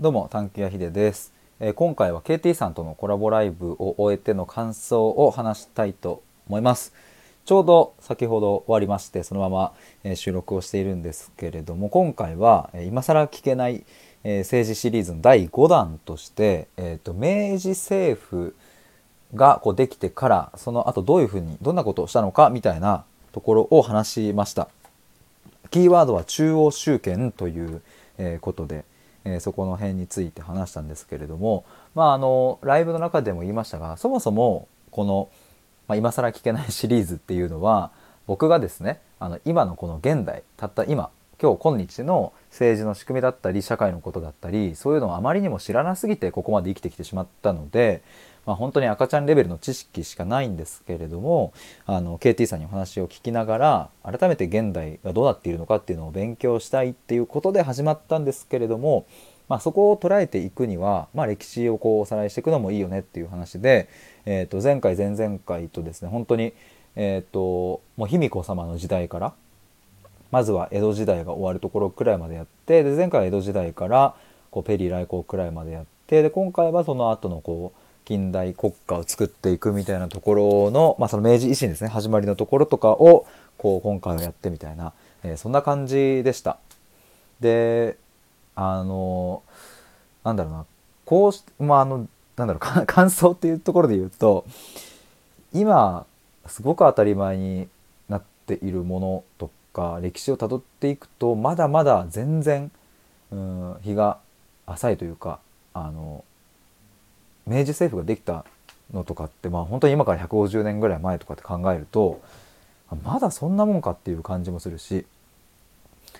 どうも探求屋秀です、えー今回は KT さんとのコラボライブを終えての感想を話したいと思います。ちょうど先ほど終わりましてそのまま、えー収録をしているんですけれども今回は、えー今更聞けない、え政治シリーズの第5弾として、えー、と明治政府がこうできてからその後どういうふうにどんなことをしたのかみたいなところを話しました。キーワードは中央集権という、えことで、えーそこの辺について話したんですけれどもまああのライブの中でも言いましたがそもそもこの、まあ、今更聞けないシリーズっていうのは僕がですねあの今のこの現代たった今今日今日の政治の仕組みだったり社会のことだったりそういうのをあまりにも知らなすぎてここまで生きてきてしまったので、まあ、本当に赤ちゃんレベルの知識しかないんですけれどもあの KT さんにお話を聞きながら改めて現代がどうなっているのかっていうのを勉強したいっていうことで始まったんですけれども、まあ、そこを捉えていくには、まあ、歴史をこうおさらいしていくのもいいよねっていう話で、えー、と前回前々回とですね本当に、えー、ともう卑弥呼様の時代からまずは江戸時代が終わるところくらいまでやってで前回は江戸時代からこうペリー来航くらいまでやってで今回はその後のこう近代国家を作っていくみたいなところの,、まあその明治維新ですね始まりのところとかをこう今回はやってみたいな、えーそんな感じでした。であのなんだろうなこうしまああのなんだろう 感想っていうところで言うと今すごく当たり前になっているものとか歴史をたどっていくとまだまだ全然うん日が浅いというかあの明治政府ができたのとかってまあ本当に今から150年ぐらい前とかって考えるとまだそんなもんかっていう感じもするし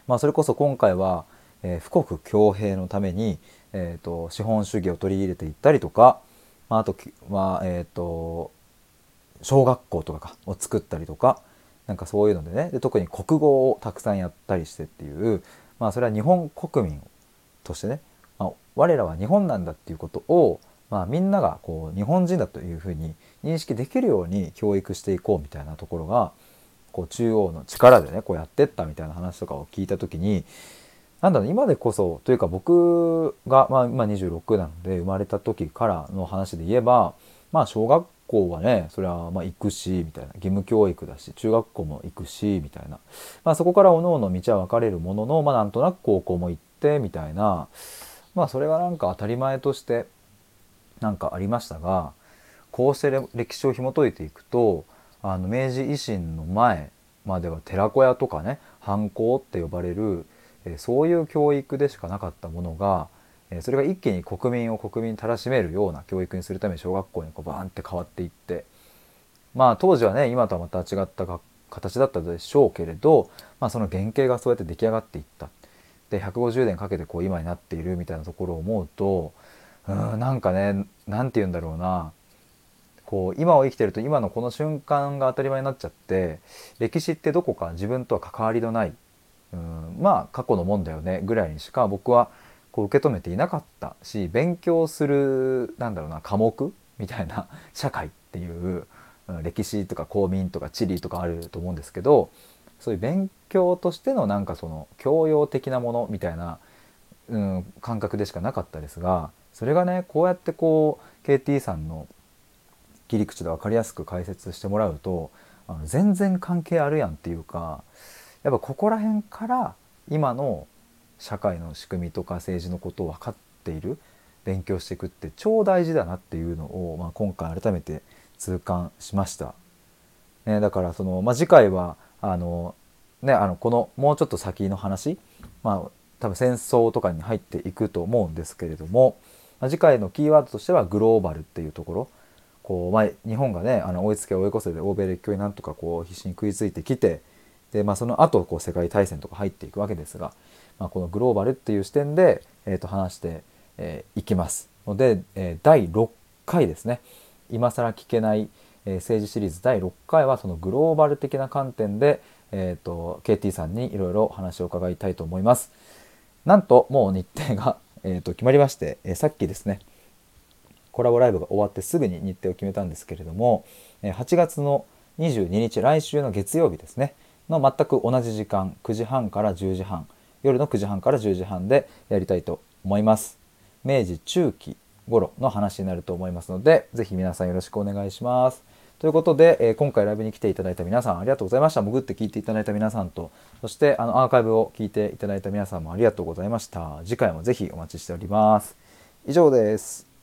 まあそれこそ今回は、えー富国強兵のために、えー、と資本主義を取り入れていったりとか、まあ、あときまあえっ、と小学校とかかを作ったりとかなんかそういうのでねで特に国語をたくさんやったりしてっていう、まあ、それは日本国民としてね、まあ、我らは日本なんだっていうことを、まあ、みんながこう日本人だというふうに認識できるように教育していこうみたいなところがこう中央の力でねこうやってったみたいな話とかを聞いた時になんだろう今でこそというか僕が、まあ、今26なので生まれた時からの話で言えばまあ小学校はねそれはまあ行くしみたいな義務教育だし中学校も行くしみたいな、まあ、そこからおのの道は分かれるものの、まあ、なんとなく高校も行ってみたいな。まあそれがなんか当たり前としてなんかありましたがこうして歴史を紐解いていくとあの明治維新の前までは寺子屋とかね藩校って呼ばれる、えそういう教育でしかなかったものが、えそれが一気に国民を国民たらしめるような教育にするために小学校にこうバーンって変わっていってまあ当時はね今とはまた違った形だったでしょうけれど、まあ、その原型がそうやって出来上がっていった。で150年かけてこう今になっているみたいなところを思うとうんなんかねなんて言うんだろうな。こう今を生きてると今のこの瞬間が当たり前になっちゃって歴史ってどこか自分とは関わりのないうんまあ過去のもんだよねぐらいにしか僕はこう受け止めていなかったし勉強するなんだろうな科目みたいな 社会っていう歴史とか公民とか地理とかあると思うんですけどそういう勉強としてのなんかその教養的なものみたいな、うん、感覚でしかなかったですがそれがねこうやってこう KT さんの切り口で分かりやすく解説してもらうとあの全然関係あるやんっていうかやっぱここら辺から今の社会の仕組みとか政治のことを分かっている勉強していくって超大事だなっていうのを、まあ、今回改めて痛感しました。ね、だからその、まあ、次回はあの、ね、あのこのもうちょっと先の話、まあ、多分戦争とかに入っていくと思うんですけれども、まあ、次回のキーワードとしてはグローバルっていうところ。こう、まあ、日本がねあの追いつけ追い越せで欧米列強になんとかこう必死に食いついてきてで、まあ、その後こう世界大戦とか入っていくわけですが、まあ、このグローバルっていう視点で、えー、と話してい、えーいきます。ので、えー第6回ですね。今更聞けない、政治シリーズ第6回はそのグローバル的な観点で、えー、と KT さんにいろいろ話を伺いたいと思います。なんともう日程が、えー、と決まりまして、えーさっきですねコラボライブが終わってすぐに日程を決めたんですけれどもえー8月の22日来週の月曜日ですねの全く同じ時間9時半から10時半夜の9時半から10時半でやりたいと思います。明治中期頃の話になると思いますので、ぜひ皆さんよろしくお願いします。ということで、えー、今回ライブに来ていただいた皆さんありがとうございました。潜って聞いていただいた皆さんと、そしてあのアーカイブを聞いていただいた皆さんもありがとうございました。次回もぜひお待ちしております。以上です。